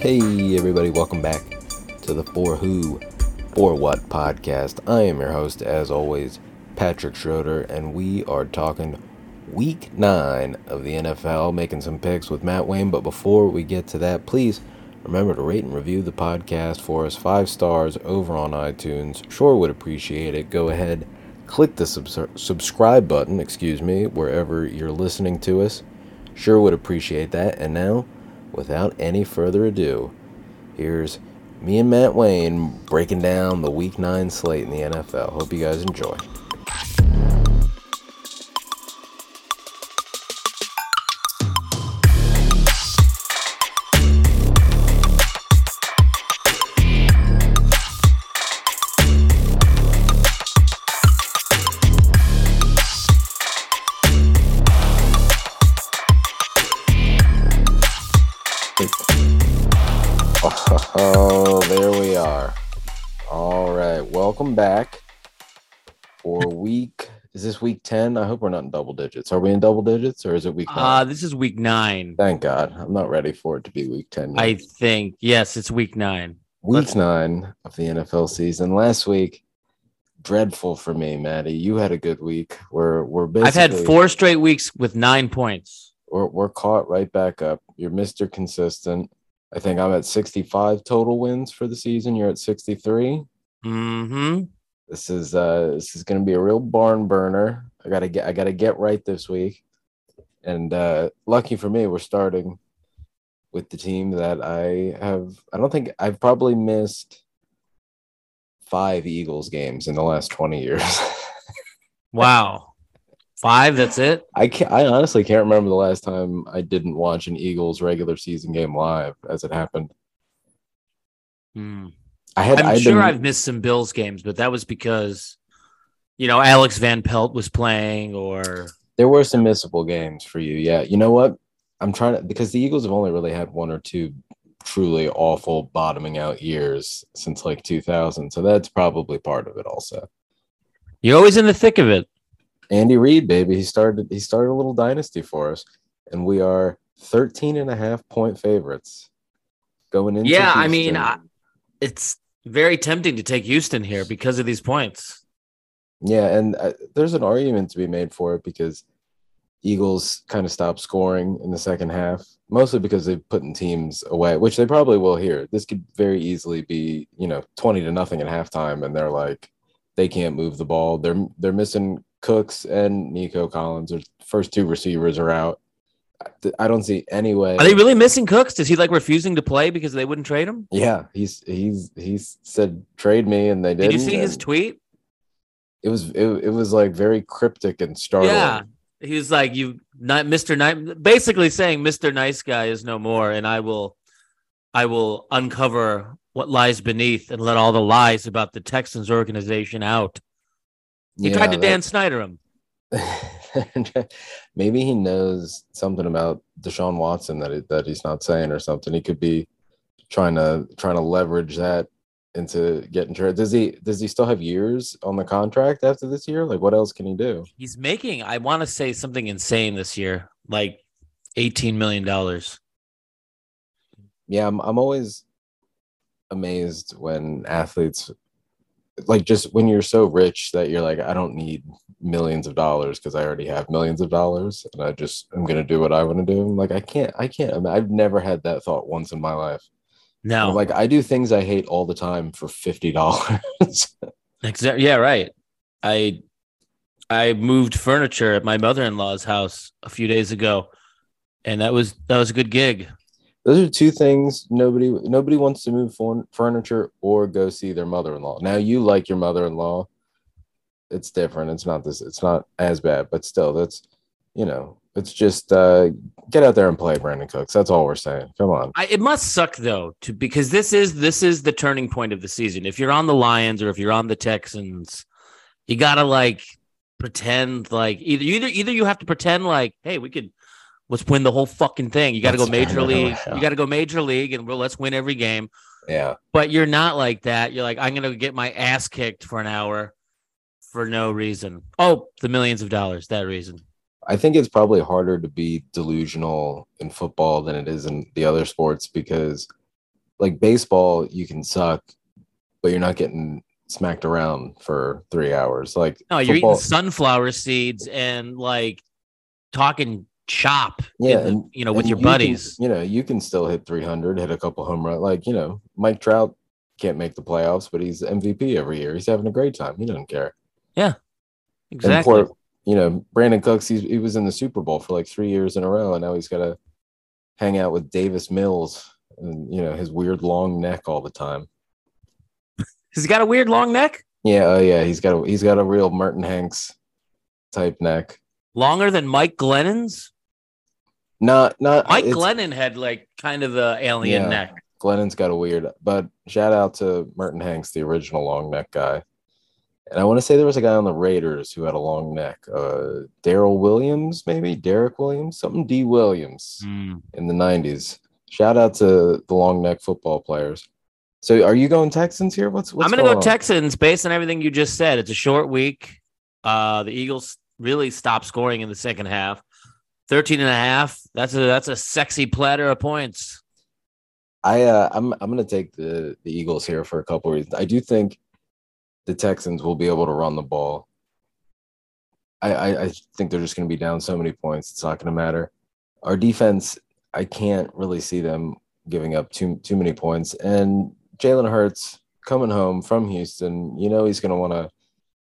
Hey, everybody, welcome back to the For Who, For What podcast. I am your host, as always, Patrick Schroeder, and we are talking week nine of the NFL, making some picks with Matt Wayne. But before we get to that, please remember to rate and review the podcast for us five stars over on iTunes. Sure would appreciate it. Go ahead, click the subs- subscribe button, excuse me, wherever you're listening to us. Sure would appreciate that. And now, without any further ado, here's me and Matt Wayne breaking down the week nine slate in the NFL. Hope you guys enjoy. Oh, there we are. All right. Welcome back for week. Is this week 10? I hope we're not in double digits. Are we in double digits or is it week Uh, nine? this is week nine. Thank God. I'm not ready for it to be week 10. yet. I think. Yes, it's week nine. week nine of the NFL season. Last week, dreadful for me, Matty. You had a good week. We're we're basically I've had four straight weeks with nine points. We're, we're caught right back up. You're Mr. Consistent. I think I'm at 65 total wins for the season. You're at 63. hmm This is uh this is gonna be a real barn burner. I gotta get I gotta get right this week. And uh lucky for me, we're starting with the team that I have I don't think I've probably missed five Eagles games in the last 20 years. Wow. Five. That's it. I can't I honestly can't remember the last time I didn't watch an Eagles regular season game live as it happened. Hmm. I had I'm I'd sure been- I've missed some Bills games, but that was because, you know, Alex Van Pelt was playing, or There were some missable games for you. Yeah. You know what? I'm trying to because the Eagles have only really had one or two truly awful bottoming out years since like 2000. So that's probably part of it also. you're always in the thick of it. Andy Reid, baby, he started he started a little dynasty for us and we are 13 and a half point favorites going into Yeah, I mean, I- It's very tempting to take Houston here because of these points. Yeah, and uh, there's an argument to be made for it because Eagles kind of stopped scoring in the second half, mostly because they've putting teams away, which they probably will here. This could very easily be, you know, 20 to nothing at halftime, and they're like, they can't move the ball. They're they're missing Cooks and Nico Collins. Their first two receivers are out. I- don't see any way. Are they really missing Cooks? Is he like refusing to play because they wouldn't trade him? Yeah, he's he's he's said trade me, and they didn't. Did you see his tweet? It was it, it was like very cryptic and startling. Yeah. He was like, "You, not Mr. Nice," basically saying, "Mr. Nice Guy is no more, and I will, I will uncover what lies beneath and let all the lies about the Texans organization out." He tried to Yeah, Dan Snyder him. Maybe he knows something about Deshaun Watson that he, that he's not saying or something. He could be trying to trying to leverage that into getting traded. Does he does he still have years on the contract after this year? Like what else can he do? He's making, I want to say something insane this year, like eighteen million dollars. Yeah, I'm I'm always amazed when athletes like just when you're so rich that you're like I don't need millions of dollars because I already have millions of dollars and I just I'm gonna do what I want to do. I'm like I can't I can't I mean, I've never had that thought once in my life. No, I'm like I do things I hate all the time for fifty dollars. Exactly. Yeah, right. I I moved furniture at my mother-in-law's house a few days ago, and that was that was a good gig. Those are two things nobody nobody wants to move furniture or go see their mother-in-law. Now you like your mother-in-law. It's different. It's not this it's not as bad, but still that's you know, it's just uh get out there and play Brandin Cooks. That's all we're saying. Come on. I, it must suck though, to because this is this is the turning point of the season. If you're on the Lions or if you're on the Texans, you gotta like pretend like either either either you have to pretend like, hey, we could let's win the whole fucking thing. You got to go major league. You got to go major league, and we'll let's win every game. Yeah. But you're not like that. You're like, I'm gonna get my ass kicked for an hour for no reason. Oh, the millions of dollars, that reason. I think it's probably harder to be delusional in football than it is in the other sports because like baseball, you can suck, but you're not getting smacked around for three hours. Like No, you're eating sunflower seeds and like talking chop. Yeah, the- and- you know, with your you can- buddies. you know, you can still hit 300, hit a couple home run. Like, you know, Mike Trout can't make the playoffs, but he's MVP every year. He's having a great time. He doesn't care. Yeah, exactly. poor, you know, Brandin Cooks, he's, he was in the Super Bowl for like three years in a row, and now he's got to hang out with Davis Mills and, you know, his weird long neck all the time. he's he got a weird long neck? Yeah, oh yeah, he's got a he's got a real Merton Hanks type neck. Longer than Mike Glennon's? Not not Mike Glennon had like kind of the alien Yeah. neck. Glennon's got a weird, but shout out to Merton Hanks, the original long neck guy. And I want to say there was a guy on the Raiders who had a long neck. Uh, Daryl Williams, maybe Derek Williams, something D Williams Hmm. in the '90s. Shout out to the long neck football players. So, are you going Texans here? What's, what's I'm gonna go on? Texans based on everything you just said. It's a short week. Uh the Eagles really stopped scoring in the second half. 13 and a half. That's a that's a sexy platter of points. I uh, I'm I'm gonna take the the Eagles here for a couple reasons. I do think the Texans will be able to run the ball. I I, I think they're just gonna be down so many points. It's not gonna matter. Our defense, I can't really see them giving up too too many points. And Jalen Hurts coming home from Houston, you know he's gonna want to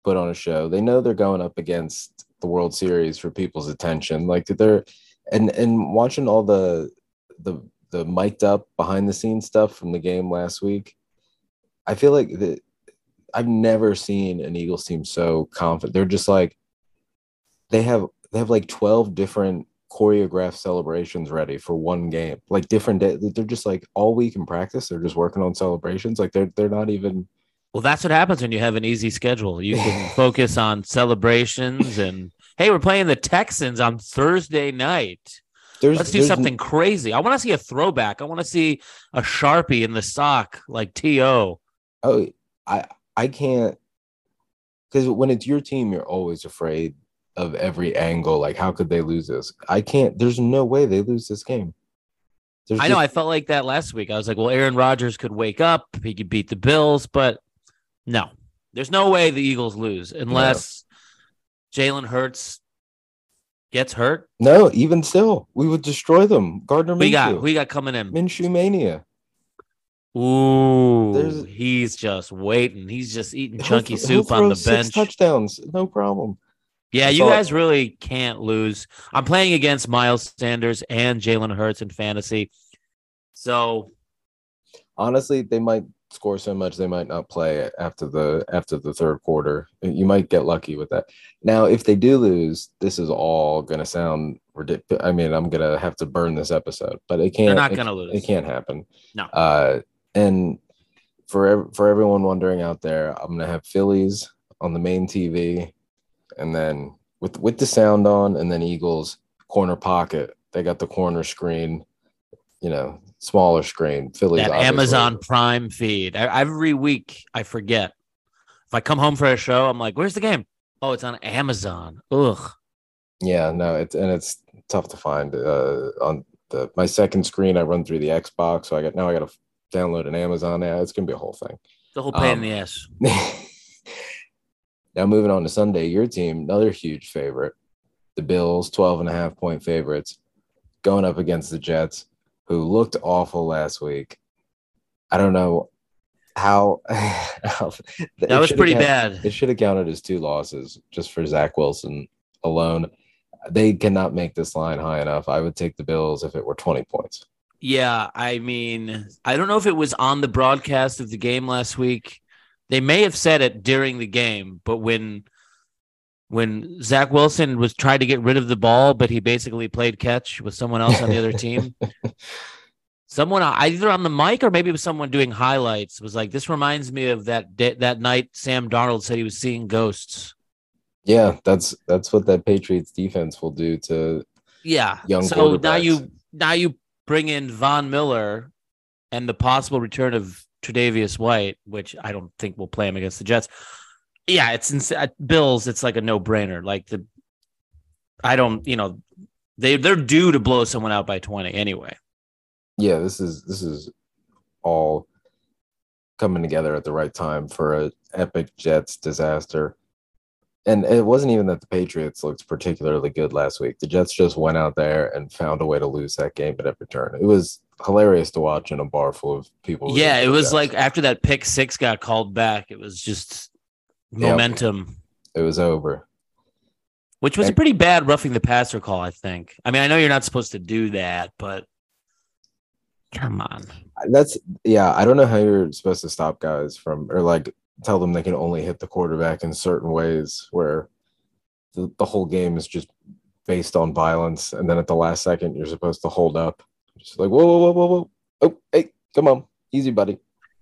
put on a show. They know they're going up against the World Series for people's attention. Like they're and and watching all the the the mic'd up behind the scenes stuff from the game last week. I feel like that I've never seen an Eagles team so confident. They're just like they have they have like 12 different choreographed celebrations ready for one game. Like different day. They're just like all week in practice. They're just working on celebrations. Like they're they're not even Well, that's what happens when you have an easy schedule. You can focus on celebrations and hey, we're playing the Texans on Thursday night. there's Let's do something crazy. I want to see a throwback. I want to see a Sharpie in the sock like T.O. Oh, I I can't because when it's your team, you're always afraid of every angle. Like, how could they lose this? I can't. There's no way they lose this game. There's I know I felt like that last week. I was like, well, Aaron Rodgers could wake up, he could beat the Bills, but no, there's no way the Eagles lose unless Jalen Hurts gets hurt. no. Even still, we would destroy them. Gardner We got Minshew, we got coming in. Minshew mania. Ooh, There's- he's just waiting. He's just eating chunky soup on the bench. touchdowns, no problem. Yeah, That's you all- guys really can't lose. I'm playing against Miles Sanders and Jalen Hurts in fantasy. So Honestly, they might score so much they might not play after the after the third quarter. You might get lucky with that. Now, if they do lose, this is all going to sound ridiculous. I mean, I'm going to have to burn this episode, but it can't. they're not gonna lose. It can't happen. No. Uh, and for for everyone wondering out there, I'm gonna have Phillies on the main TV, and then with with the sound on, and then Eagles corner pocket. They got the corner screen, you know, smaller screen. Phillies that obviously. Amazon Prime feed. I, every week I forget. If I come home for a show, I'm like, "Where's the game?" Oh, it's on Amazon. Ugh. Yeah, no, it's and it's tough to find uh, on the my second screen. I run through the Xbox, so I got now I got to download an Amazon app. It's gonna be a whole thing. The whole pain Um, in the ass. now moving on to Sunday, your team, another huge favorite, the Bills, 12 and a half point favorites, going up against the Jets, who looked awful last week. I don't know how, how That was pretty bad. It should have counted as two losses just for Zach Wilson alone. They cannot make this line high enough. I would take the Bills if it were 20 points. Yeah, I mean, I don't know if it was on the broadcast of the game last week. They may have said it during the game, but when when Zach Wilson was trying to get rid of the ball, but he basically played catch with someone else on the other team. Someone either on the mic or maybe it was someone doing highlights was like, "This reminds me of that day, that night Sam Darnold said he was seeing ghosts." Yeah, that's that's what that Patriots defense will do to Yeah. Young so now you now you bring in Von Miller and the possible return of Tre'Davious White, which I don't think will play him against the Jets. Yeah, it's ins- at Bills. It's like a no brainer. Like the, I don't, you know, they they're due to blow someone out by twenty anyway. yeah, this is this is all coming together at the right time for a epic Jets disaster. And it wasn't even that the Patriots looked particularly good last week. The Jets just went out there and found a way to lose that game at every turn. It was hilarious to watch in a bar full of people. Yeah, it was like after that pick six got called back, it was just momentum. It was over. Which was a pretty bad roughing the passer call, I think. I mean, I know you're not supposed to do that, but come on. That's yeah, I don't know how you're supposed to stop guys from or like tell them they can only hit the quarterback in certain ways where the, the whole game is just based on violence and then at the last second you're supposed to hold up just like whoa whoa whoa whoa whoa oh hey come on easy buddy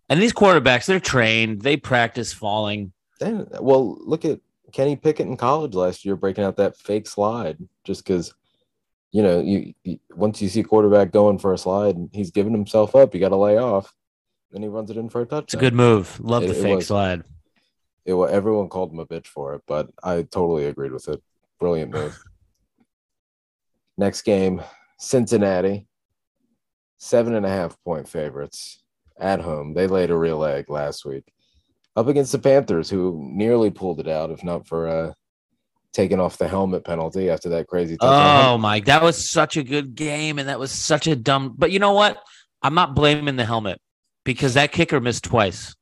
and these quarterbacks they're trained they practice falling then well look at kenny pickett in college last year breaking out that fake slide just because you know you, you once you see a quarterback going for a slide and he's giving himself up you got to lay off then he runs it in for a touchdown. It's a good move. Love it, the fake was, slide. It, well, everyone called him a bitch for it, but I totally agreed with it. Brilliant move. Next game, Cincinnati, seven and a half point favorites at home. They laid a real egg last week up against the Panthers, who nearly pulled it out, if not for uh, taking off the helmet penalty after that crazy. Touchdown. Oh my, that was such a good game, and that was such a dumb. But you know what? I'm not blaming the helmet because that kicker missed twice.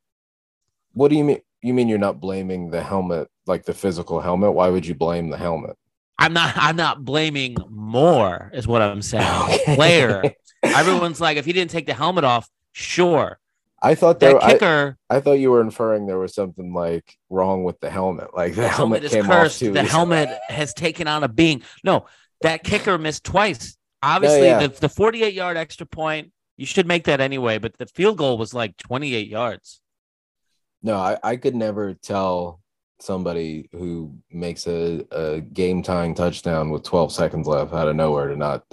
What do you mean? You mean you're not blaming the helmet, like the physical helmet? Why would you blame the helmet? I'm not. I'm not blaming more. Is what I'm saying. Okay. Player. Everyone's like, if he didn't take the helmet off, sure. I thought that kicker. I, I, thought you were inferring there was something like wrong with the helmet, like the, the helmet, helmet, is cursed. the helmet has taken on a being. No, that kicker missed twice. Obviously, yeah, yeah. the the 48 yard extra point you should make that anyway, but the field goal was like 28 yards. No, I, I could never tell somebody who makes a, a game tying touchdown with 12 seconds left out of nowhere to not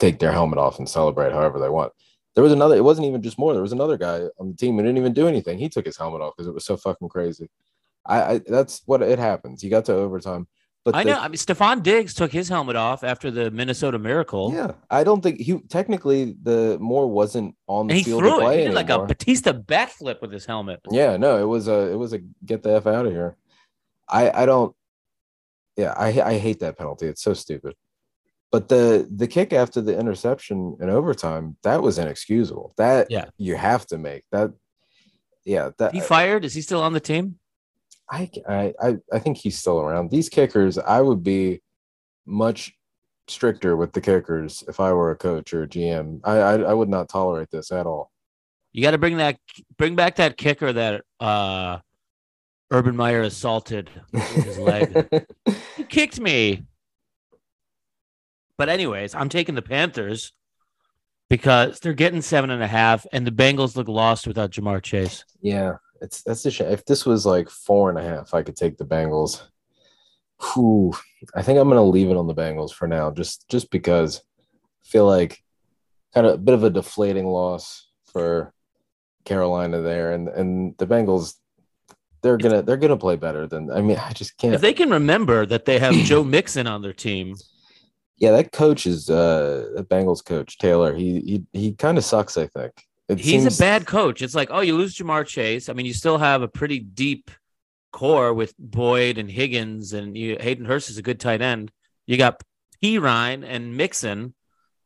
take their helmet off and celebrate however they want. There was another, it wasn't even just more. There was another guy on the team who didn't even do anything. He took his helmet off because it was so fucking crazy. I, I that's what it happens. You got to overtime. But I the, know. I mean, Stefon Diggs took his helmet off after the Minnesota Miracle. Yeah, I don't think he technically the Moore wasn't on the and he field threw to play it. He did like a Batista backflip with his helmet. Yeah, no, it was a it was a get the f out of here. I I don't. Yeah, I I hate that penalty. It's so stupid. But the the kick after the interception in overtime that was inexcusable. That yeah, you have to make that. Yeah, that he fired. Is he still on the team? I, I I think he's still around. These kickers, I would be much stricter with the kickers if I were a coach or a GM. I I, I would not tolerate this at all. You got to bring that bring back that kicker that uh Urban Meyer assaulted his leg. he kicked me. But anyways, I'm taking the Panthers because they're getting seven and a half, and the Bengals look lost without Ja'Marr Chase. Yeah, it's that's a shame. If this was like four and a half, I could take the Bengals. Whew, I think I'm gonna leave it on the Bengals for now, just just because I feel like kind of a bit of a deflating loss for Carolina there, and and the Bengals they're gonna they're gonna play better than I mean I just can't. If they can remember that they have Joe Mixon on their team. Yeah, that coach is uh the Bengals coach Taylor. He he he kind of sucks. I think it He's seems... a bad coach. It's like, oh, you lose Ja'Marr Chase. I mean, you still have a pretty deep core with Boyd and Higgins, and you, Hayden Hurst is a good tight end. You got Perine and Mixon.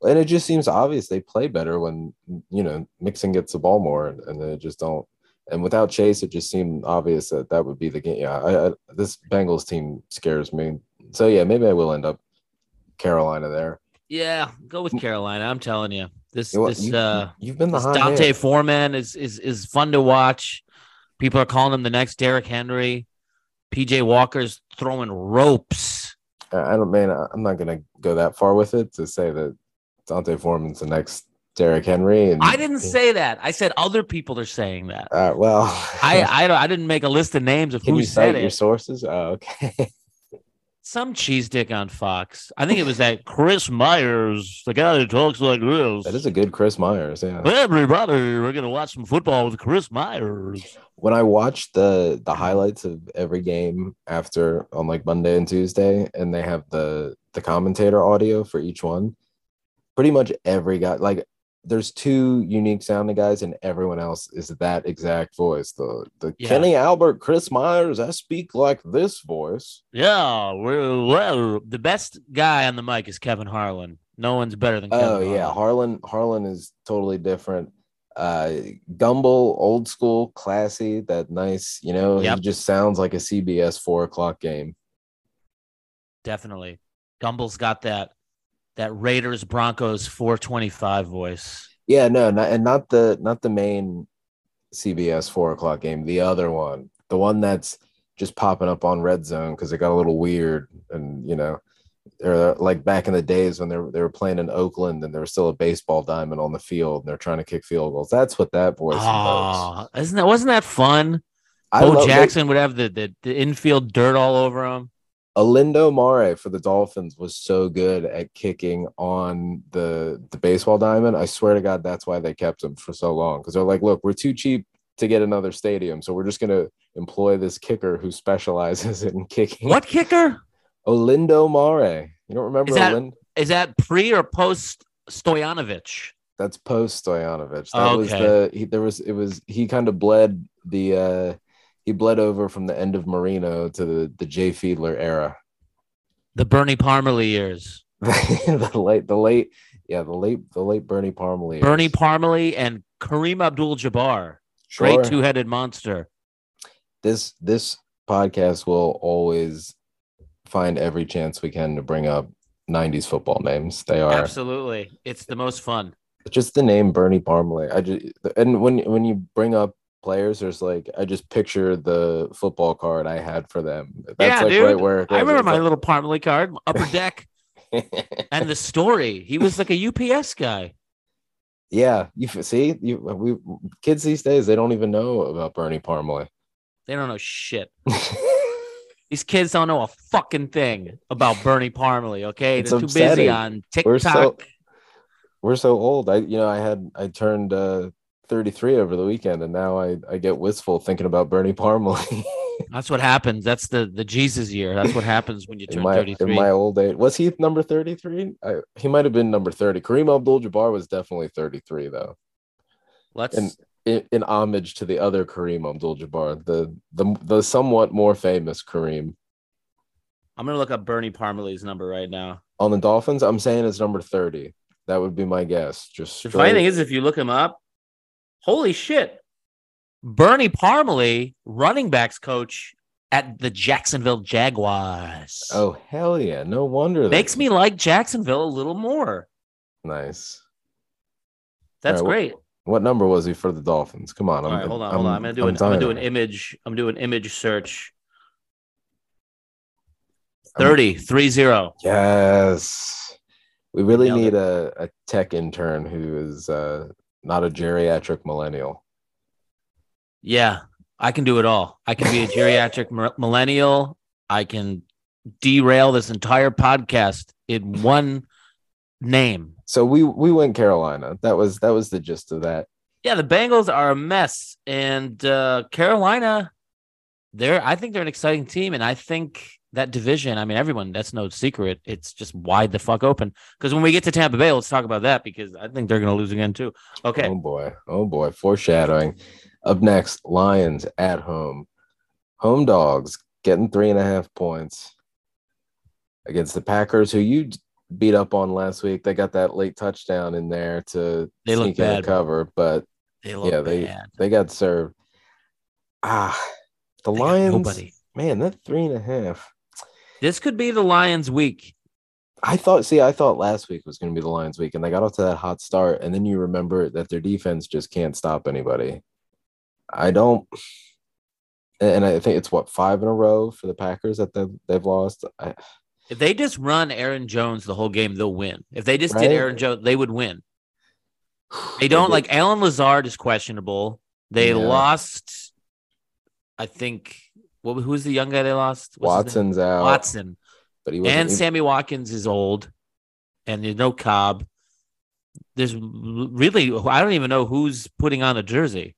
And it just seems obvious they play better when, you know, Mixon gets the ball more and, and they just don't. And without Chase, it just seemed obvious that that would be the game. Yeah, I, I, this Bengals team scares me. So, yeah, maybe I will end up Carolina there. Yeah, go with Carolina. I'm telling you. This you know this you, uh you've been the D'Onta Foreman is is is fun to watch. People are calling him the next Derrick Henry. PJ Walker's throwing ropes. I don't man, I'm not gonna go that far with it to say that D'Onta Foreman's the next Derrick Henry. And I didn't say that. I said other people are saying that. Uh, well, I I, don't I didn't make a list of names of who said it. Your sources. Oh, okay. some cheese dick on Fox. I think it was that Chris Myers, the guy who talks like this. That is a good Chris Myers. Yeah. Everybody, we're gonna watch some football with Chris Myers. When I watched the the highlights of every game after on like Monday and Tuesday, and they have the the commentator audio for each one, pretty much every guy like there's two unique sounding guys, and everyone else is that exact voice. The the Yeah. Kenny Albert, Chris Myers. I speak like this voice. Yeah, we're, well, the best guy on the mic is Kevin Harlan. No one's better than Kevin Oh yeah, Harlan. Harlan Harlan is totally different. Uh Gumbel, old school, classy, that nice, you know, Yep. he just sounds like a CBS four o'clock game. Definitely. Gumble's got that that Raiders Broncos 425 voice. Yeah, no, not, and not the not the main CBS four o'clock game, the other one, the one that's just popping up on Red Zone because it got a little weird, and you know, or like back in the days when they were, they were playing in Oakland and there was still a baseball diamond on the field and they're trying to kick field goals. That's what that voice. Oh, isn't that wasn't that fun? I Bo Jackson would have the, the the infield dirt all over him. Olindo Mare for the Dolphins was so good at kicking on the the baseball diamond. I swear to God, that's why they kept him for so long. Because they're like, look, we're too cheap to get another stadium, so we're just gonna employ this kicker who specializes in kicking. What kicker? Olindo Mare. You don't remember Is that- Olind- Is that pre or post Stoyanovich? That's post Stoyanovich. That was Okay. the he, there was it was he kind of bled the uh he bled over from the end of Marino to the the Jay Fiedler era. The Bernie Parmalee years. the late the late yeah the late the late Bernie Parmalee. Bernie Parmalee and Kareem Abdul-Jabbar. Sure. Great two-headed monster. this this podcast will always find every chance we can to bring up 90s football names. They are Absolutely. It's the most fun. just the name Bernie Parmalee. I just and when when you bring up players, there's like I just picture the football card I had for them. That's Yeah, like dude. right where I remember my little Parmalee card, upper deck, and the story. He was like a UPS guy. yeah, you see, you we kids these days they don't even know about Bernie Parmalee. They don't know shit. These kids don't know a fucking thing about Bernie Parmalee. Okay, It's they're too busy upsetting. on We're TikTok. so- We're so old. I you know I had I turned uh 33 over the weekend and now I I get wistful thinking about Bernie Parmalee. That's what happens. That's the the Jesus year. That's what happens when you in turn my thirty in my old age. Was he number 33? I, he might have been number 30. Kareem Abdul-Jabbar was definitely 33 though. Let's. and- In, in homage to the other Kareem Abdul-Jabbar, the the the somewhat more famous Kareem. I'm gonna look up Bernie Parmalee's number right now. On the Dolphins, I'm saying it's number 30. That would be my guess. Just The funny thing is, if you look him up, holy shit, Bernie Parmalee, running backs coach at the Jacksonville Jaguars. Oh hell yeah. No wonder that makes me like Jacksonville a little more. nice. That's right, great. What number was he for the Dolphins? Come on. All right, hold on, hold on. I'm gonna do an. I'm gonna do an image. I'm doing image search. I'm- 30, 3 0. Yes. We really Nailed need a, a tech intern who is uh, not a geriatric millennial. Yeah, I can do it all. I can be a geriatric millennial. I can derail this entire podcast in one name. So we we went Carolina. That was that was the gist of that. Yeah, the Bengals are a mess, and uh, Carolina, they're. I think they're an exciting team, and I think that division. I mean, everyone. That's no secret. It's just wide the fuck open. Because when we get to Tampa Bay, let's talk about that because I think they're going to lose again too. Okay, Oh boy. Oh boy. Foreshadowing. Up next, Lions at home. Home dogs getting three and a half points against the Packers, who you beat up on last week. They got that late touchdown in there to They look sneak in bad. cover, but they yeah, they bad. they got served. Ah, the They Lions. nobody. Man, that three and a half. This could be the Lions' week. I thought, see, I thought last week was going to be the Lions week, and they got off to that hot start, and then you remember that their defense just can't stop anybody. I don't, and I think it's what five in a row for the Packers that they've, they've lost. I, If they just run Aaron Jones the whole game, they'll win. If they just Right? did Aaron Jones, they would win. They don't like Allen Lazard is questionable. They Yeah. lost, I think. What who's the young guy they lost? What's? Watson's out, Watson but he and he- Sammy Watkins is old, and there's no Cobb. There's really I don't even know who's putting on a jersey.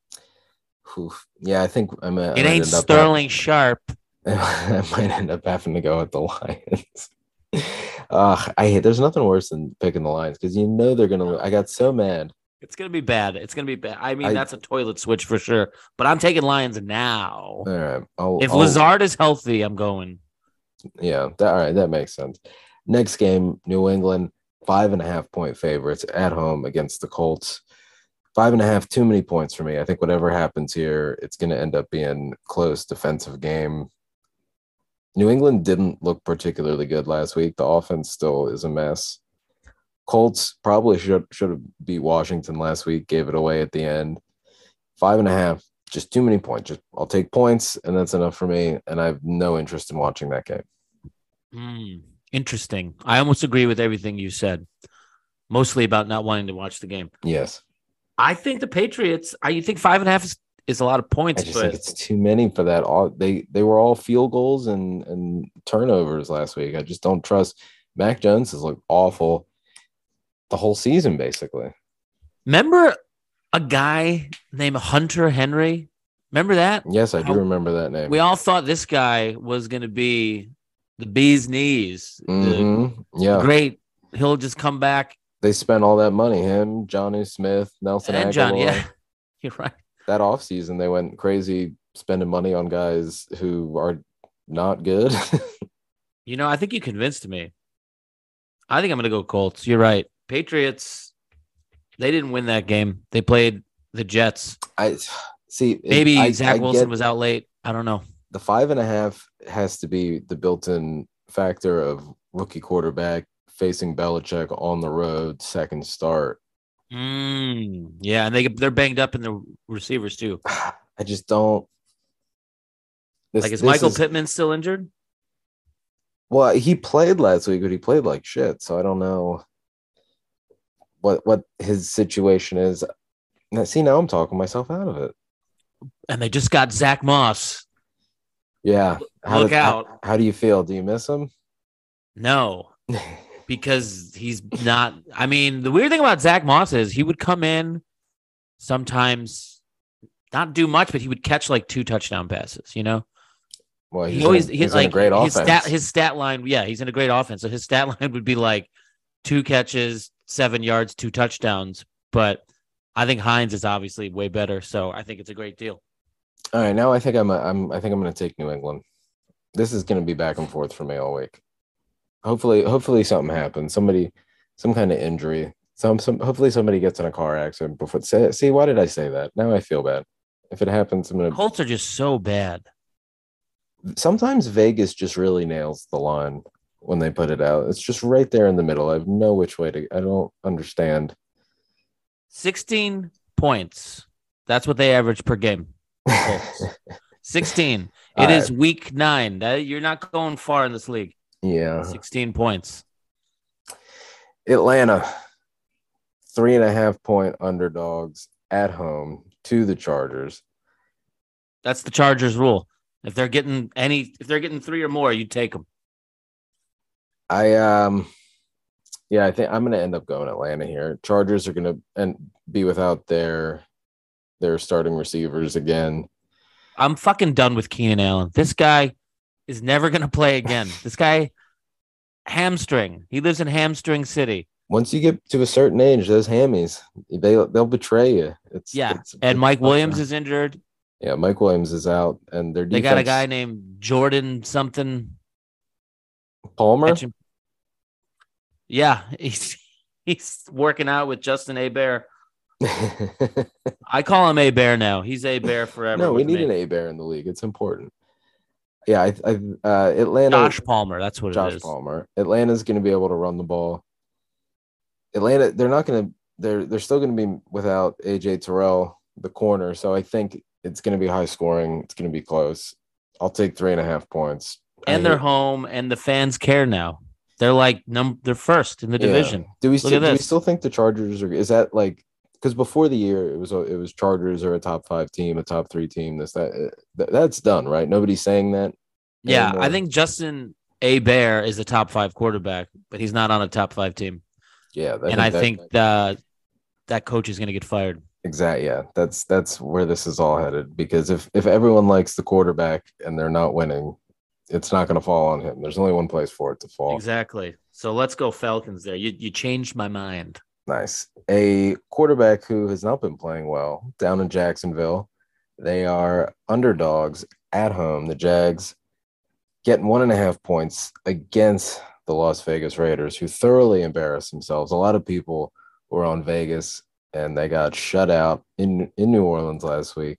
oof. yeah, I think I'm. It ain't Sterling Sharpe. I might end up having to go with the Lions. Uh, I hate. There's nothing worse than picking the Lions because you know they're gonna. I got so mad It's gonna be bad. It's gonna be bad. I mean, I- that's a toilet switch for sure. But I'm taking Lions now. All right. I'll, If I'll- Lazard is healthy, I'm going. Yeah, that, all right, that makes sense. Next game, New England, five and a half point favorites at home against the Colts. Five and a half, too many points for me. I think whatever happens here, it's going to end up being close defensive game. New England didn't look particularly good last week. The offense still is a mess. Colts probably should should have beat Washington last week, gave it away at the end. Five and a half, just too many points. Just I'll take points, and that's enough for me. And I have no interest in watching that game. Hmm, interesting. I almost agree with everything you said. Mostly about not wanting to watch the game. Yes. I think the Patriots. I you think five and a half is, is a lot of points, I just but think it's too many for that. All they they were all field goals and and turnovers last week. I just don't trust. Mac Jones has looked awful the whole season, basically. remember a guy named Hunter Henry. Remember that? Yes, I do How- remember that name. We all thought this guy was going to be the bee's knees. the Mhm. Yeah, great. He'll just come back they spent all that money. Him, Jonnu Smith, Nelson and John. Agholor. Yeah, you're right. That offseason, they went crazy spending money on guys who are not good. You know, I think you convinced me. I think I'm going to go Colts. You're right. Patriots. They didn't win that game. They played the Jets. I see. Maybe I- Zach I Wilson was out late. I don't know. the five and a half has to be the built-in factor of rookie quarterback facing Belichick on the road, second start. Mm, yeah, and they they're banged up in the receivers too. I just don't. This, Like is Michael is- Pittman still injured? Well, he played last week, but he played like shit. So I don't know what what his situation is. See, now I'm talking myself out of it. And they just got Zach Moss. Yeah. How Look out. How, do you feel? Do you miss him? No, because he's not. I mean, the weird thing about Zach Moss is he would come in sometimes, not do much, but he would catch like two touchdown passes. You know, well, he always he's he's in like a great his offense. stat his stat line. Yeah, he's in a great offense. So his stat line would be like two catches, seven yards, two touchdowns. But I think Hines is obviously way better. So I think it's a great deal. All right, now I think I'm a, I'm I think I'm going to take New England. This is going to be back and forth for me all week. Hopefully, hopefully something happens. Somebody, some kind of injury. Some some. Hopefully somebody gets in a car accident before. Say, see, why did I say that? Now I feel bad. If it happens, I'm gonna. Colts are just so bad. Sometimes Vegas just really nails the line when they put it out. It's just right there in the middle. I have no which way to. I don't understand. 16 points. That's what they average per game. 16. It All is week nine. That, you're not going far in this league. yeah, 16 points. Atlanta, three and a half point underdogs at home to the Chargers. That's the Chargers rule. If they're getting any, if they're getting three or more, you take them. I um yeah, I think I'm gonna end up going Atlanta here. Chargers are gonna and be without their their starting receivers again. I'm fucking done with Keenan Allen. This guy is never going to play again. this guy, hamstring. He lives in Hamstring City. Once you get to a certain age, those hammies they they'll betray you. It's Yeah. it's- And Mike. Williams is injured. yeah, Mike Williams is out, and their They got a guy named Jordan something. Palmer. Yeah, he's he's working out with Justin A. Bear. I call him A. Bear now. He's A. Bear forever. no, we need me. an A bear in the league. It's important. Yeah, I, I uh, Atlanta. Josh Palmer. That's what it Josh is. Palmer. Atlanta's going to be able to run the ball. Atlanta, they're not going to. They're they're still going to be without AJ Terrell, the corner. So I think it's going to be high scoring. It's going to be close. I'll take three and a half points. I And they're hate- home, and the fans care now. They're like num. They're first in the yeah. division. Do we still do we still think the Chargers are? Is that like because before the year it was it was Chargers are a top five team, a top three team. This that uh, that's done, right? Nobody's saying that. Yeah, anymore. I think Justin A. Bear is a top five quarterback, but he's not on a top five team. Yeah, and I that- think that that coach is going to get fired. Exactly. Yeah, that's that's where this is all headed. Because if if everyone likes the quarterback and they're not winning, it's not going to fall on him. There's only one place for it to fall. Exactly. So let's go Falcons there. You you changed my mind. Nice. A quarterback who has not been playing well down in Jacksonville. They are underdogs at home. The Jags getting one and a half points against the Las Vegas Raiders, who thoroughly embarrassed themselves. A lot of people were on Vegas and they got shut out in in New Orleans last week.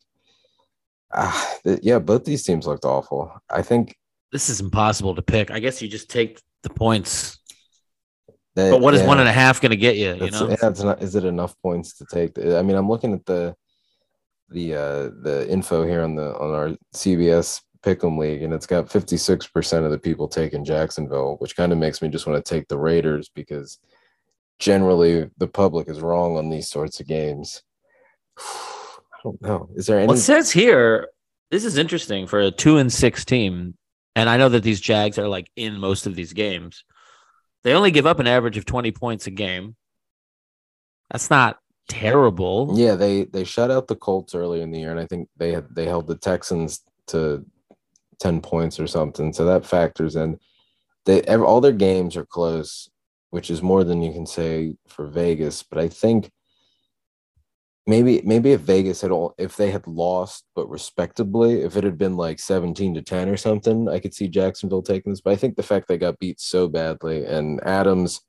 Ah, yeah, both these teams looked awful. I think this is impossible to pick. I guess you just take the points. They, but what is yeah, one and a half going to get you? You know, yeah, it's not. Is it enough points to take? I mean, I'm looking at the the uh the info here on the on our CBS Pick'em League, and it's got 56 percent of the people taking Jacksonville, which kind of makes me just want to take the Raiders because generally the public is wrong on these sorts of games. I don't know. Is there any? Well, it says here. This is interesting for a two and six team, and I know that these Jags are like in most of these games. They only give up an average of 20 points a game. That's not terrible. Yeah, they they shut out the Colts earlier in the year, and I think they had they held the Texans to 10 points or something. So that factors in. They all their games are close which is more than you can say for Vegas. But I think maybe maybe if Vegas had all if they had lost but respectably, if it had been like 17 to 10 or something, I could see Jacksonville taking this. But I think the fact they got beat so badly and Adams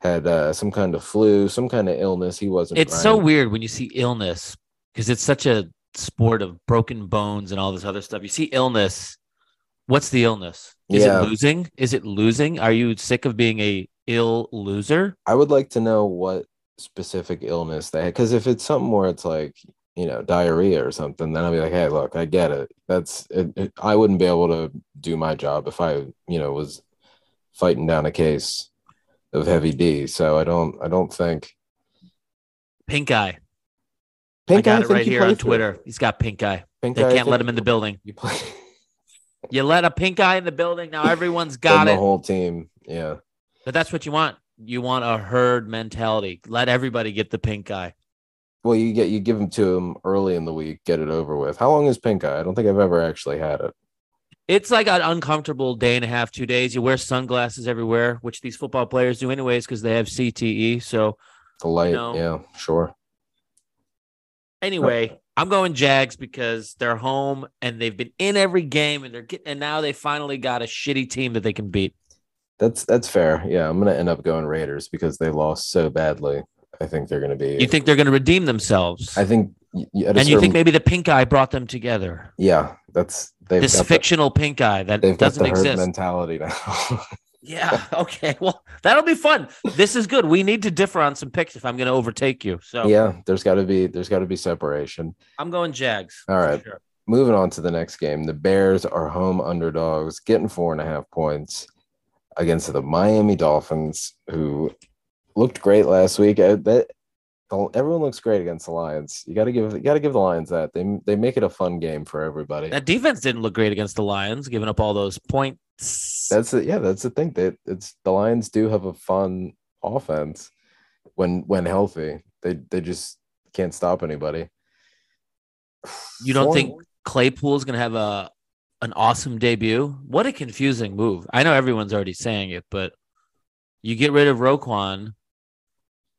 had uh, some kind of flu, some kind of illness. He wasn't. It's so weird when you see illness because it's such a sport of broken bones and all this other stuff. You see illness. What's the illness? Is yeah. it losing? Is it losing? Are you sick of being a ill loser? I would like to know what specific illness they had. Because if it's something where it's like, you know, diarrhea or something, then I'll be like, hey, look, I get it. That's it, it, I wouldn't be able to do my job if I, you know, was fighting down a case of heavy D. So I don't, I don't think. Pink eye. Pink I got eye, it right here on Twitter. He's got pink eye. Pink they eye, can't let him in the building. You play. you let a pink eye in the building. Now everyone's got it. The whole team. Yeah. But that's what you want. You want a herd mentality. Let everybody get the pink eye. Well, you get you give them to them early in the week, get it over with. How long is pink eye? I don't think I've ever actually had it. It's like an uncomfortable day and a half, two days. You wear sunglasses everywhere, which these football players do anyways because they have CTE. So the light, you know, yeah, sure. Anyway, I'm going Jags because they're home and they've been in every game and they're getting and now they finally got a shitty team that they can beat. That's that's fair. Yeah, I'm gonna end up going Raiders because they lost so badly. I think they're gonna be. You think they're gonna redeem themselves? I think. and certain, you think maybe the pink eye brought them together? Yeah, that's this fictional the, pink eye that they've doesn't got the exist. mentality now. yeah. Okay. Well, that'll be fun. This is good. We need to differ on some picks if I'm going to overtake you. So yeah, there's got to be there's got to be separation. I'm going Jags. All right. Sure. Moving on to the next game. The Bears are home underdogs, getting four and a half points against the Miami Dolphins, who looked great last week. Uh, that everyone looks great against the Lions. You got to give you got to give the Lions that they they make it a fun game for everybody. That defense didn't look great against the Lions, giving up all those points. That's it. Yeah, that's the thing. That it's the Lions do have a fun offense when when healthy. They they just can't stop anybody. You don't think Claypool is going to have a an awesome debut. What a confusing move. I know everyone's already saying it, but you get rid of Roquan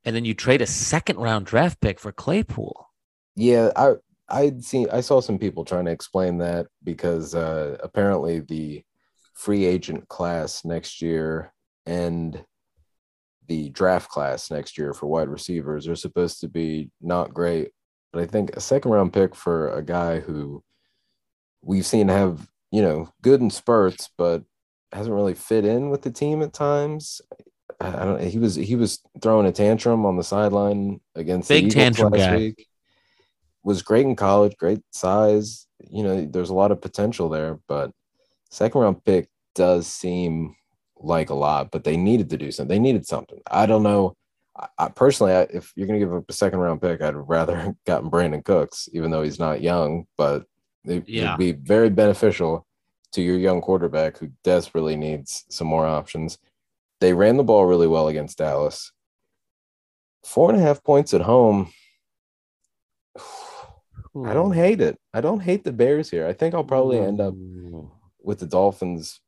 and then you trade a second round draft pick for Claypool. Yeah, I I'd seen I saw some people trying to explain that because uh apparently the free agent class next year and the draft class next year for wide receivers are supposed to be not great. But I think a second round pick for a guy who we've seen have you know good in spurts, but hasn't really fit in with the team at times. I don't. He was he was throwing a tantrum on the sideline against big the tantrum last guy. Week. Was great in college, great size. You know, there's a lot of potential there, but second round pick does seem like a lot. But they needed to do something. They needed something. I don't know. I, I personally, I, if you're going to give up a second round pick, I'd rather gotten Brandin Cooks, even though he's not young. But it, yeah. would be very beneficial to your young quarterback who desperately needs some more options. They ran the ball really well against Dallas. Four and a half points at home. I don't hate it. I don't hate the Bears here. I think I'll probably end up with the Dolphins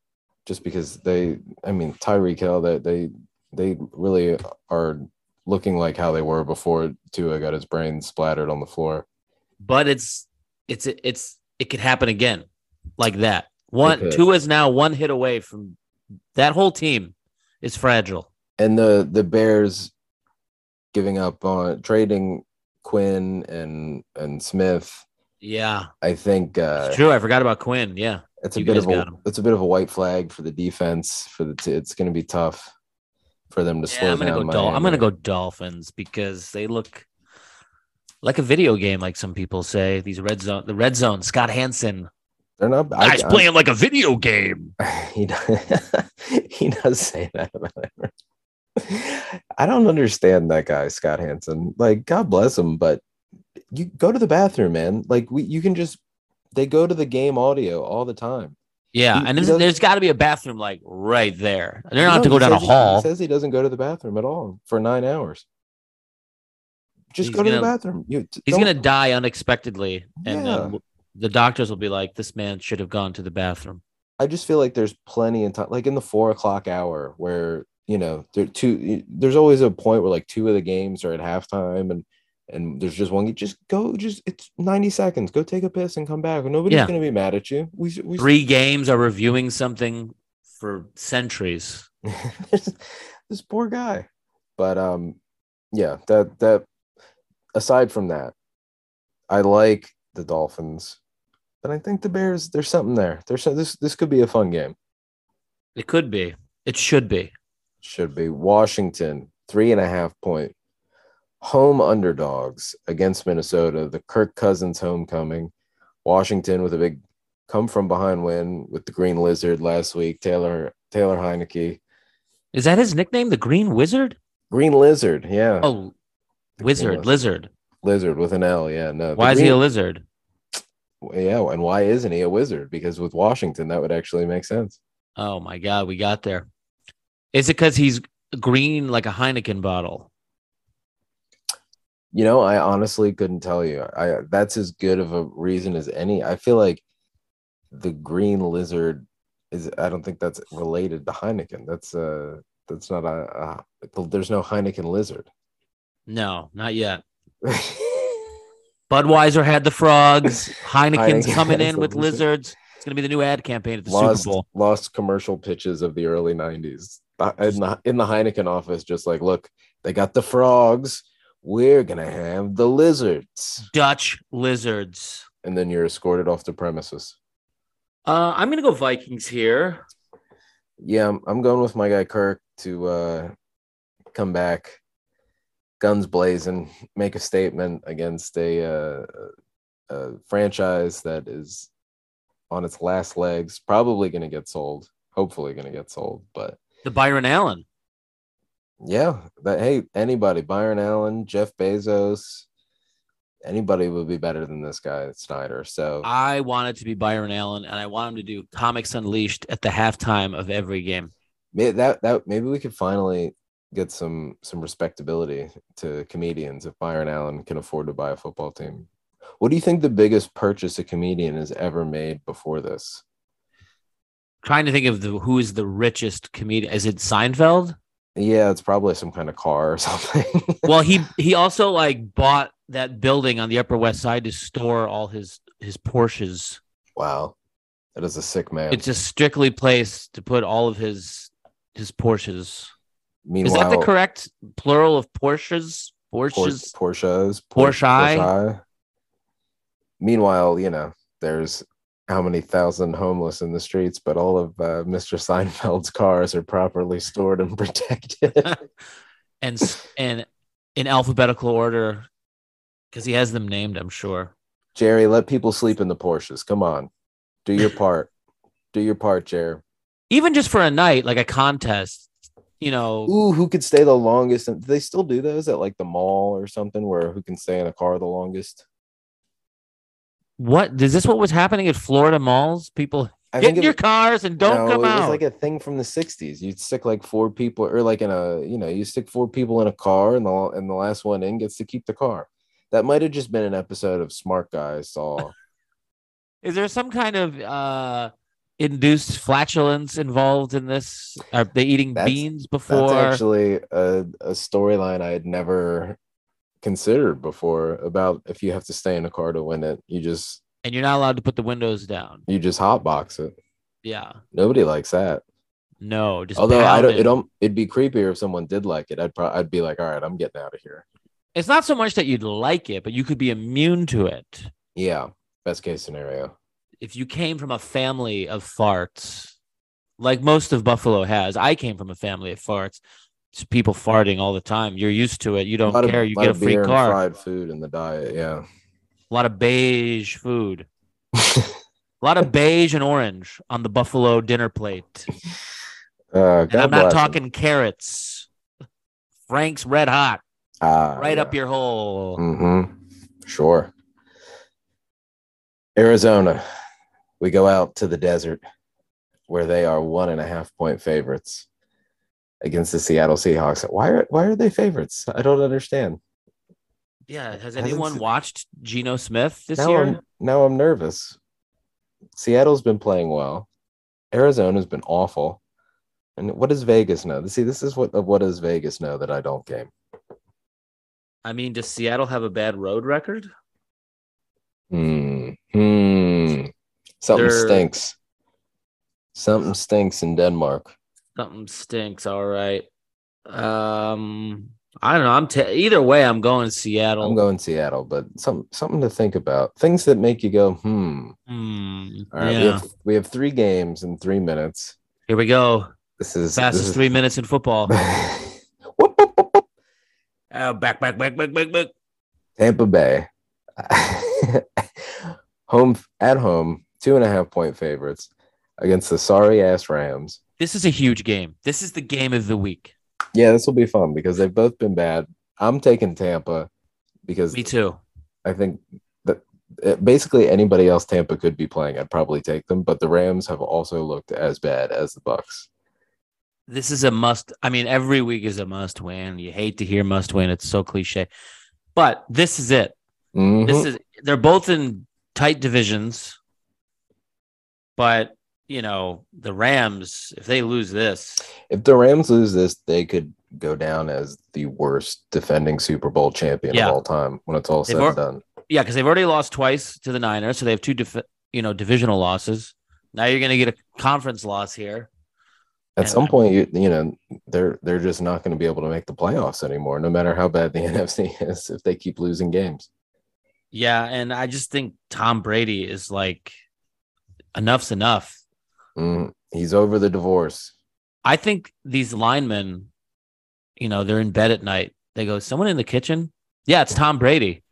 just because they, I mean, Tyreek Hill, that they, they really are looking like how they were before Tua got his brain splattered on the floor. But it's it's it's it could happen again, like that. One two is now one hit away from that whole team is fragile. And the the Bears giving up on trading Quinn and and Smith. Yeah, I think uh, it's true. I forgot about Quinn. Yeah, it's a bit of a it's a bit of a white flag for the defense. For the t- it's going to be tough for them to slow. I'm gonna down. go. Dol- I'm gonna go Dolphins because they look like a video game, like some people say. These red zone, the red zone. Scott Hanson, They're not. guys I, playing like a video game. He does, he does say that about it. I don't understand that guy, Scott Hanson. Like, God bless him, but you go to the bathroom, man. Like, we you can just they go to the game audio all the time. Yeah, He- and he there's, there's got to be a bathroom like right there. They're not No, to go down a hall. He says he doesn't go to the bathroom at all for nine hours. Just He's go to the gonna- bathroom. You, He's gonna die unexpectedly, and Yeah. then the doctors will be like, "This man should have gone to the bathroom." I just feel like there's plenty of time, like in the four o'clock hour, where you know there two. There's always a point where like two of the games are at halftime, and and there's just one. You just go, just it's ninety seconds. Go take a piss and come back. Nobody's Yeah. gonna be mad at you. We we Three games are reviewing something for centuries. this, this poor guy. But um, yeah, that that aside from that, I like the Dolphins, but I think the Bears. There's something there. There's this. This could be a fun game. It could be. It should be. should be Washington, three and a half point home underdogs against Minnesota, the Kirk Cousins homecoming. Washington with a big come from behind win with the Green Lizard last week. Taylor Taylor Heinicke. Is that his nickname, the Green Wizard? Green Lizard, yeah. Oh, wizard, lizard. Lizard with an L, yeah. No. Why is he a lizard? Yeah, and why isn't he a wizard? Because with Washington, that would actually make sense. Oh my God, we got there. Is it because he's green like a Heineken bottle? You know, I honestly couldn't tell you. I that's as good of a reason as any. I feel like the green lizard is. I don't think that's related to Heineken. That's uh, that's not a. a there's no Heineken lizard. No, not yet. Budweiser had the frogs. Heineken's Heineken coming in with lizard. lizards. It's gonna be the new ad campaign at the lost Super Bowl. lost commercial pitches of the early '90s Uh, in the in the Heineken office. Just like, look, they got the frogs. We're gonna have the lizards, Dutch lizards. and then you're escorted off the premises. Uh, I'm gonna go Vikings here. Yeah, I'm, I'm going with my guy Kirk to uh, come back, guns blazing, make a statement against a, uh, a franchise that is on its last legs, probably going to get sold. Hopefully, going to get sold. But The Byron Allen. yeah, that hey, anybody, Byron Allen, Jeff Bezos, anybody would be better than this guy Snyder. So I want it to be Byron Allen, and I want him to do Comics Unleashed at the halftime of every game. That that maybe we could finally get some some respectability to comedians if Byron Allen can afford to buy a football team. What do you think the biggest purchase a comedian has ever made before this? Trying to think of the who is the richest comedian. Is it Seinfeld? Yeah, it's probably some kind of car or something. well, he he also like bought that building on the Upper West Side to store all his his Porsches. wow, that is a sick man. It's a strictly place to put all of his his Porsches. Is that the correct plural of Porsches? Por- Porsches. Porsches, Porsche. Porsche. Meanwhile, you know, there's how many thousand homeless in the streets, but all of uh, Mr. Seinfeld's cars are properly stored and protected. and and in alphabetical order because he has them named. I'm sure. Jerry, let people sleep in the Porsches. Come on. Do your part. Do your part, Jerry. Even just for a night, like a contest, you know. Ooh, who could stay the longest? and they still do those at like the mall or something where who can stay in a car the longest? What is this? What was happening at Florida malls? People I get in your was- cars and don't no, come it was like a thing from the 60s. You'd stick like four people or like in a, you know, you stick four people in a car and the and the last one in gets to keep the car. That might have just been an episode of Smart Guy I saw. is there some kind of uh induced flatulence involved in this? Are they eating That's- beans That's before? actually a, a storyline I had never considered before about if you have to stay in a car to win it, you just and you're not allowed to put the windows down. you just hotbox it. Yeah. Nobody likes that. No, just Although I don't, it. it don't, it'd be creepier if someone did like it. I'd probably, I'd be like, all right, I'm getting out of here. It's not so much that you'd like it, but you could be immune to it. Yeah, best case scenario. If you came from a family of farts, like most of Buffalo has, I came from a family of farts. It's people farting all the time. You're used to it. You don't care. Of, you get a free car. fried food in the diet. Yeah. A lot of beige food. A lot of beige and orange on the Buffalo dinner plate. Uh, And I'm not talking carrots. Frank's red hot, right up your hole. Mm-hmm. Sure. Arizona. We go out to the desert where they are one and a half point favorites against the Seattle Seahawks. Why are why are they favorites? I don't understand. Yeah. Has anyone watched Geno Smith this now year? I'm now I'm nervous. Seattle's been playing well. Arizona's been awful. And what does Vegas know? See, this is what what does Vegas know that I don't game? I mean, does Seattle have a bad road record? Hmm. Hmm. Something They're- stinks. Something stinks in Denmark. Something stinks. All right. Um, I don't know. I'm t- either way. I'm going to Seattle. I'm going to Seattle, but some something to think about. Things that make you go, hmm. Hmm, All right, we have we have three games in three minutes. Here we go. This is Fastest this three minutes in football. Whoop, whoop, whoop, whoop. Oh, back, back, back, back, back, back. Tampa Bay, home at home, two and a half point favorites against the sorry ass Rams. This is a huge game. This is the game of the week. Yeah, this will be fun because they've both been bad. I'm taking Tampa because Me too. I think that uh, basically anybody else Tampa could be playing, I'd probably take them. But the Rams have also looked as bad as the Bucs. This is a must. I mean, every week is a must win. You hate to hear must win. It's so cliche, but this is it. Mhm. This is. They're both in tight divisions, but you know the Rams. If they lose this, if the Rams lose this, they could go down as the worst defending Super Bowl champion Yeah. of all time when it's all They've said al- and done. yeah, because they've already lost twice to the Niners, so they have two, def- you know, divisional losses. Now you're going to get a conference loss here. At And- some point, you you know they're they're just not going to be able to make the playoffs anymore, no matter how bad the NFC is. If they keep losing games, Yeah, and I just think Tom Brady is like enough's enough. Mm, he's over the divorce. I think these linemen, you know, they're in bed at night. They go, "Someone in the kitchen?" Yeah, it's Tom Brady.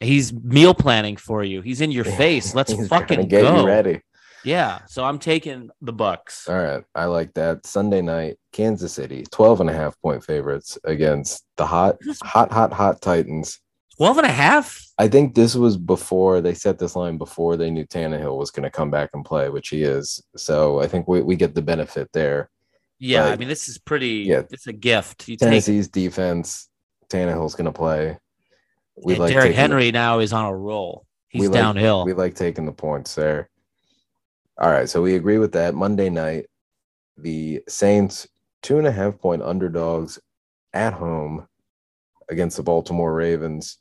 He's meal planning for you. He's in your face. Let's He's trying to fucking get go. you ready. Yeah, so I'm taking the Bucs. All right. I like that. Sunday night, Kansas City, 12 and a half point favorites against the hot, hot, hot, hot Titans. 12 and a half? I think this was before they set this line before they knew Tannehill was going to come back and play, which he is. So I think we, we get the benefit there. Yeah, I mean, this is pretty. yeah. it's a gift. You take Tennessee's defense, Tannehill's going to play. We like Derrick Henry now is on a roll. He's we like- downhill. we like taking the points there. All right, so we agree with that. Monday night, the Saints two and a half point underdogs at home against the Baltimore Ravens.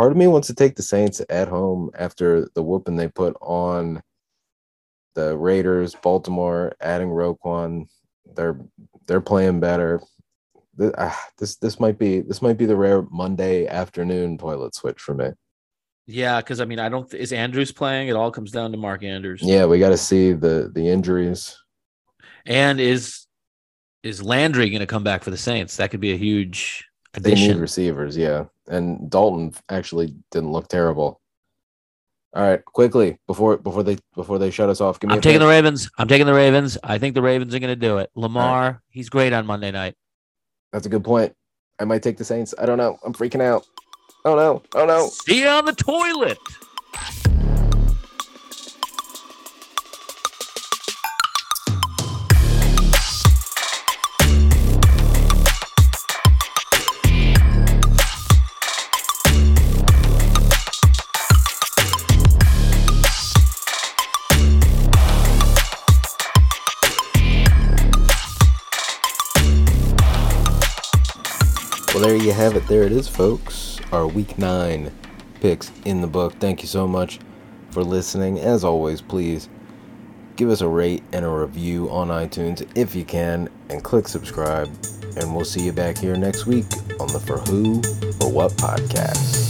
Part of me wants to take the Saints at home after the whooping they put on the Raiders, Baltimore, adding Roquan. They're they're playing better. Th- ah, This this might be this might be the rare Monday afternoon toilet switch for me. yeah, because I mean, I don't. Is Andrews playing? It all comes down to Mark Andrews. Yeah, we got to see the the injuries. And is is Landry going to come back for the Saints? That could be a huge They need receivers, yeah. And Dalton actually didn't look terrible. All right, quickly before before they before they shut us off, give me I'm taking pick. the Ravens. I'm taking the Ravens. I think the Ravens are going to do it. Lamar, he's great on Monday night. That's a good point. I might take the Saints. I don't know. I'm freaking out. Oh no! Oh no! See you on the toilet. You have it. There it is, folks. Our week nine picks in the book. Thank you so much for listening. As always, please give us a rate and a review on iTunes if you can, and click subscribe. And we'll see you back here next week on the For Who or What podcast.